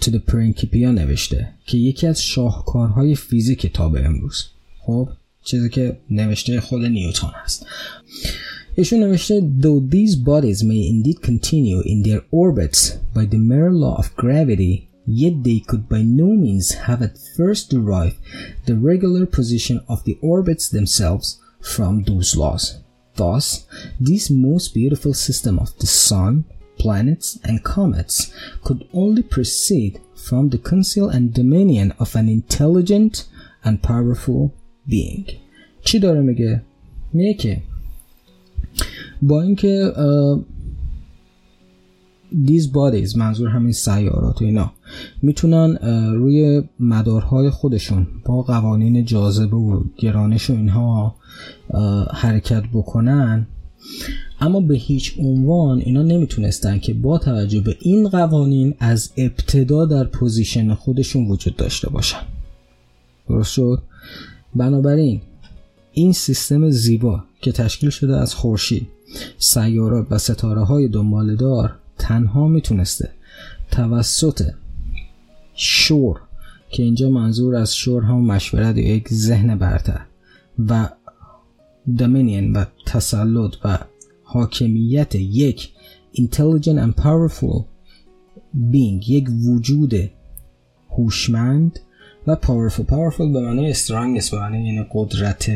[SPEAKER 1] تو د پرینکیپیا نوشته که یکی از شاهکارهای فیزیک تا به امروز خب چیزی که نوشته خود نیوتون هست ایشون نوشته Though these bodies may indeed continue in their orbits by the mere law of gravity yet they could by no means have at first derived the regular position of the orbits themselves from those laws. Thus, this most beautiful system of the sun, planets, and comets could only proceed from the counsel and dominion of an intelligent and powerful being. چی داره میگه؟ میگه که با اینکه دیز بادیز منظور همین سیارات و اینا می‌تونن روی مدارهای خودشون با قوانین جاذبه و گرانش و اینها حرکت بکنن اما به هیچ عنوان اینا نمی‌تونستن که با توجه به این قوانین از ابتدا در position خودشون وجود داشته باشن. درست شد؟ بنابراین این سیستم زیبا که تشکیل شده از خورشید سیارات و ستاره های دار تنها می‌تونسته توسط شورِ که اینجا منظور از شور هم مشورت یک ذهن برتر و دمینین و تسلط و حاکمیت یک intelligent and powerful being یک وجود هوشمند و powerful. Powerful به معنی strong نیست به معنی این قدرت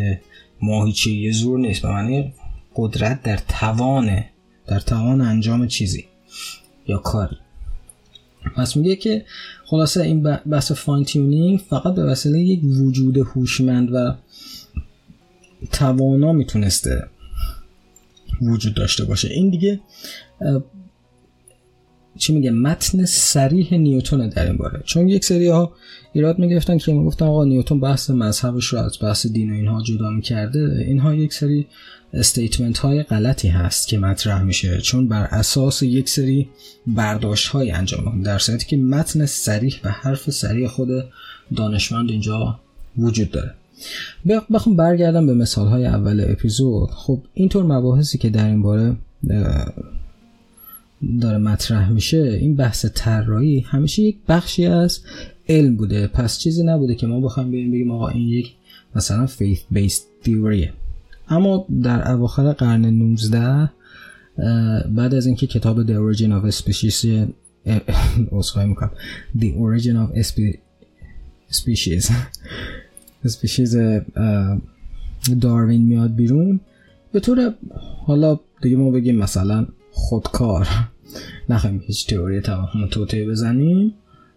[SPEAKER 1] ماهیچه یه زور نیست به معنی قدرت در توان در توان انجام چیزی یا کاری. پس میگه که خلاصه این بحث فاین تیونینگ فقط به وسیله یک وجود هوشمند و توانا می‌تونسته وجود داشته باشه. این دیگه چی میگه؟ متن سریح نیوتون در این باره. چون یک سری ها ایراد می‌گرفتن که می‌گفتن آقا نیوتون بحث مذهبش رو از بحث دین و اینها جدا می‌کرده. اینها یک سری استیتمنت های غلطی هست که مطرح میشه. چون بر اساس یک سری برداشت های انجام در صورتی که متن سریح و حرف سریح خود دانشمند اینجا وجود داره. بخوام برگردم به مثال های اول اپیزود. خب اینطور مباحثی که در این باره داره مطرح میشه این بحث طراحی همیشه یک بخشی از علم بوده. پس چیزی نبوده که ما بخوایم بگیم بگیم آقا این یک مثلا faith based theory. اما در اواخر قرن 19 بعد از اینکه کتاب The Origin of Species اصخایی می‌کنم. The Origin of Species. Species داروین میاد بیرون. به طور حالا دیگه ما بگیم مثلا خودکار. نخواهیم هیچ تئوری تمام توته بزنیم.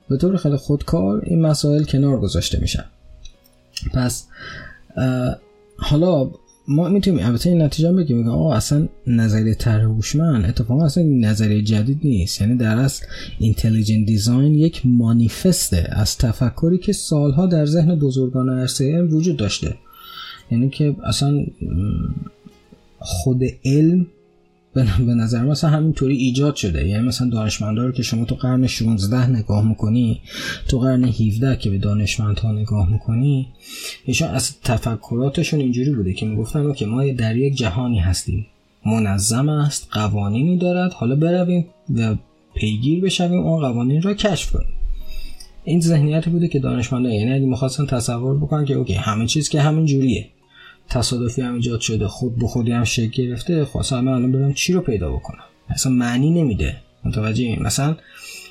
[SPEAKER 1] به طور خیلی خودکار این مسائل کنار گذاشته میشن. پس حالا ما می‌تونیم البته این نتیجه بگیم آقا اصلا نظریه طرح هوشمند اتفاقا اصلا نظریه جدید نیست. یعنی در اصل اینتلیجنت دیزاین یک مانیفسته از تفکری که سالها در ذهن بزرگان عرصه وجود داشته. یعنی که اصلا خود علم به نظر مثلا همینطوری ایجاد شده. یعنی مثلا دانشمندا رو که شما تو قرن 16 نگاه می‌کنی تو قرن 17 که به دانشمندها نگاه می‌کنی ایشون از تفکراتشون اینجوری بوده که می‌گفتن که ما در یک جهانی هستیم. منظم است قوانینی دارد حالا برویم و پیگیر بشویم اون قوانین را کشف کنیم. این ذهنیت بوده که دانشمندا یعنی اگه می‌خواستن تصور بکنن که اوکی همه چیز که همین جوریه. تصادفی هم ایجاد شده خود به خودی هم شکل گرفته. خواستم من الان برم چی رو پیدا بکنم. اصلا معنی نمیده. متوجه این مثلا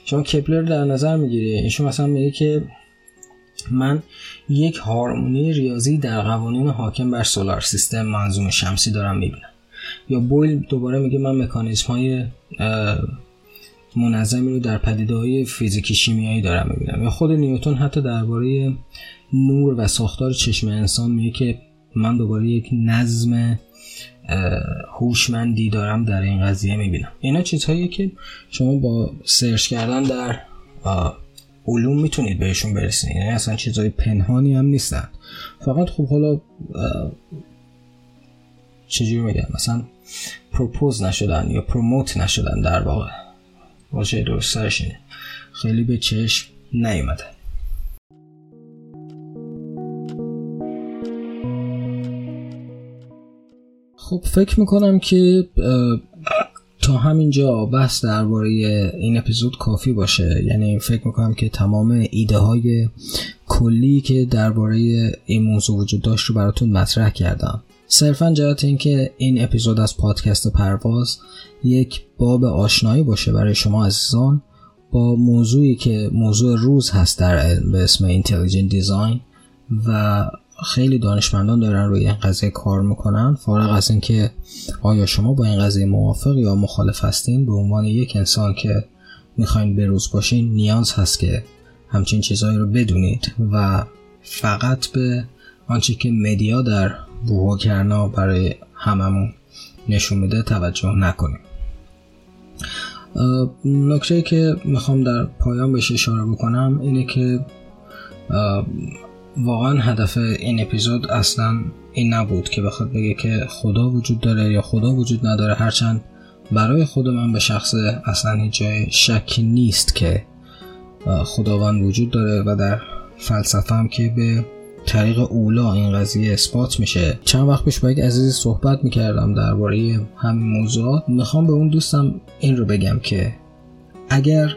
[SPEAKER 1] شما کپلر در نظر می‌گیری ایشون مثلا میگه که من یک هارمونی ریاضی در قوانین حاکم بر سولار سیستم منظوم شمسی دارم می‌بینم. یا بویل دوباره میگه من مکانیزم های منظمی رو در پدیده های فیزیکی شیمیایی دارم می‌بینم. یا خود نیوتون حتی درباره نور و ساختار چشم انسان میگه که من دوباره یک نظم هوشمندی دارم در این قضیه می‌بینم. اینا چیزهایی که شما با سرچ کردن در علوم می‌تونید بهشون برسید. یعنی اصلا چیزهای پنهانی هم نیستن. فقط خب حالا چجوری میگم؟ مثلا پروپوز نشدن یا پروموت نشدن در واقع. باشه درست خیلی به چشم نیومده. خب فکر می‌کنم که تا همینجا بحث درباره این اپیزود کافی باشه. یعنی فکر می‌کنم که تمام ایده های کلی که درباره این موضوع وجود داشت رو براتون مطرح کردم. صرفا جهت اینکه این اپیزود از پادکست پرواز یک باب آشنایی باشه برای شما عزیزان با موضوعی که موضوع روز هست در علم به اسم اینتلیجنت دیزاین و خیلی دانشمندان دارن روی این قضیه کار می‌کنن. فارغ از اینکه آیا شما با این قضیه موافق یا مخالف هستین به عنوان یک انسان که می‌خواین بروز باشین نیاز هست که همچین چیزهایی رو بدونید و فقط به آنچه که مدیا در کرنا برای هممون نشون میده توجه نکنیم. نکته که می‌خوام در پایان بهش اشاره بکنم اینه که واقعا هدف این اپیزود اصلا این نبود که بخواد بگه که خدا وجود داره یا خدا وجود نداره. هرچند برای خود من به شخص اصلا هیچ جای شک نیست که خداوند وجود داره و در فلسفه هم که به طریق اولا این قضیه اثبات میشه. چند وقت پیش با یک عزیزی صحبت می‌کردم درباره همین موضوعات. می‌خوام به اون دوستم این رو بگم که اگر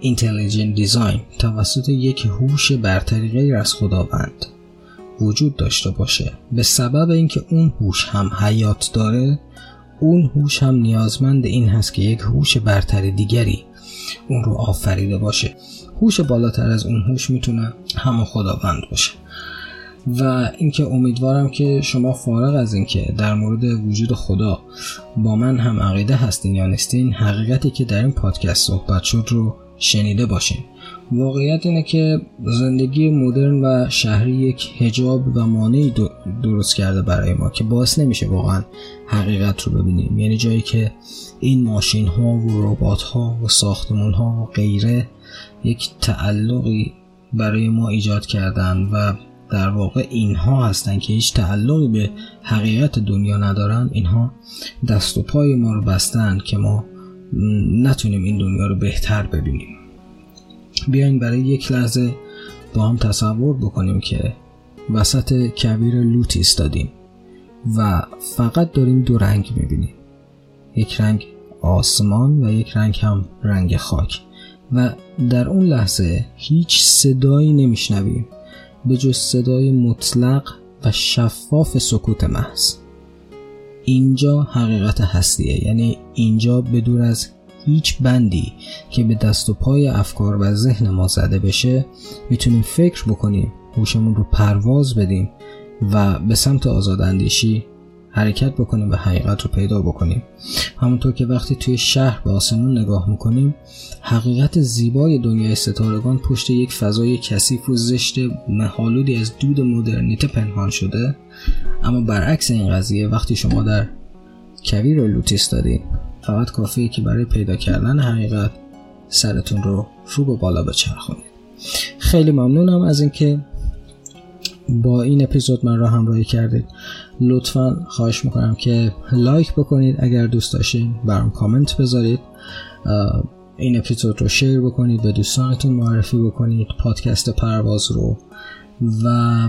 [SPEAKER 1] اینتلیجنت دیزاین توسط یک هوش برتری غیر از خداوند وجود داشته باشه. به سبب اینکه اون هوش هم حیات داره اون هوش هم نیازمند این هست که یک هوش برتر دیگری اون رو آفریده باشه. هوش بالاتر از اون هوش می‌تونه همون خداوند باشه. و اینکه امیدوارم که شما فارغ از اینکه در مورد وجود خدا با من هم عقیده هستین یا نیستین حقیقتی که در این پادکست صحبت شد رو شنیده باشین. واقعیت اینه که زندگی مدرن و شهری یک هجاب و مانعی درست کرده برای ما که باعث نمیشه واقعا حقیقت رو ببینیم. یعنی جایی که این ماشین ها و ربات ها و ساختمون ها و غیره یک تعلقی برای ما ایجاد کردن و در واقع اینها هستن که هیچ تعلقی به حقیقت دنیا ندارن اینها دست و پای ما رو بستن که ما نتونیم این دنیا رو بهتر ببینیم. بیاین برای یک لحظه با هم تصور بکنیم که وسط کبیر لوت ایستادیم و فقط داریم دو رنگ می‌بینیم. یک رنگ آسمان و یک رنگ هم رنگ خاک. و در اون لحظه هیچ صدایی نمیشنویم. به جز صدای مطلق و شفاف سکوت محض. اینجا حقیقت هستیه. یعنی اینجا بدور از هیچ بندی که به دست و پای افکار و ذهن ما زده بشه می‌تونیم فکر بکنیم هوشمون رو پرواز بدیم و به سمت آزاداندیشی حرکت بکنیم و حقیقت رو پیدا بکنیم. همونطور که وقتی توی شهر به آسمون نگاه می‌کنیم حقیقت زیبای دنیای ستارگان پشت یک فضای کثیف و زشت محالودی از دود مدرنیته پنهان شده. اما برعکس این قضیه وقتی شما در کویر لوتی دارین فقط کافیه که برای پیدا کردن حقیقت سرتون رو رو به بالا بچرخونید. خیلی ممنونم از اینکه با این اپیزود من را همراهی کردید. لطفا خواهش می‌کنم که like بکنید اگر دوست داشتین برام کامنت بذارید. این اپیزود رو share بکنید به دوستانتون معرفی بکنید پادکست پرواز رو و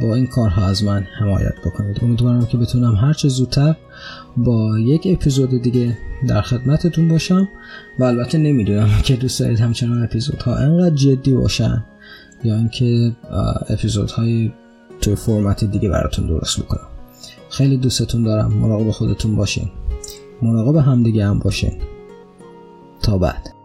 [SPEAKER 1] با این کارها از من حمایت بکنید. امیدوارم که بتونم هرچه زودتر با یک اپیزود دیگه در خدمتتون باشم. و البته نمی‌دونم که دوست دارید همچنان اپیزودها انقدر جدی باشن. یا اینکه اپیزودهای توی فرمت دیگه براتون درست بکنم خیلی دوستتون دارم. مراقب خودتون باشین. مراقب همدیگه هم باشین. تا بعد.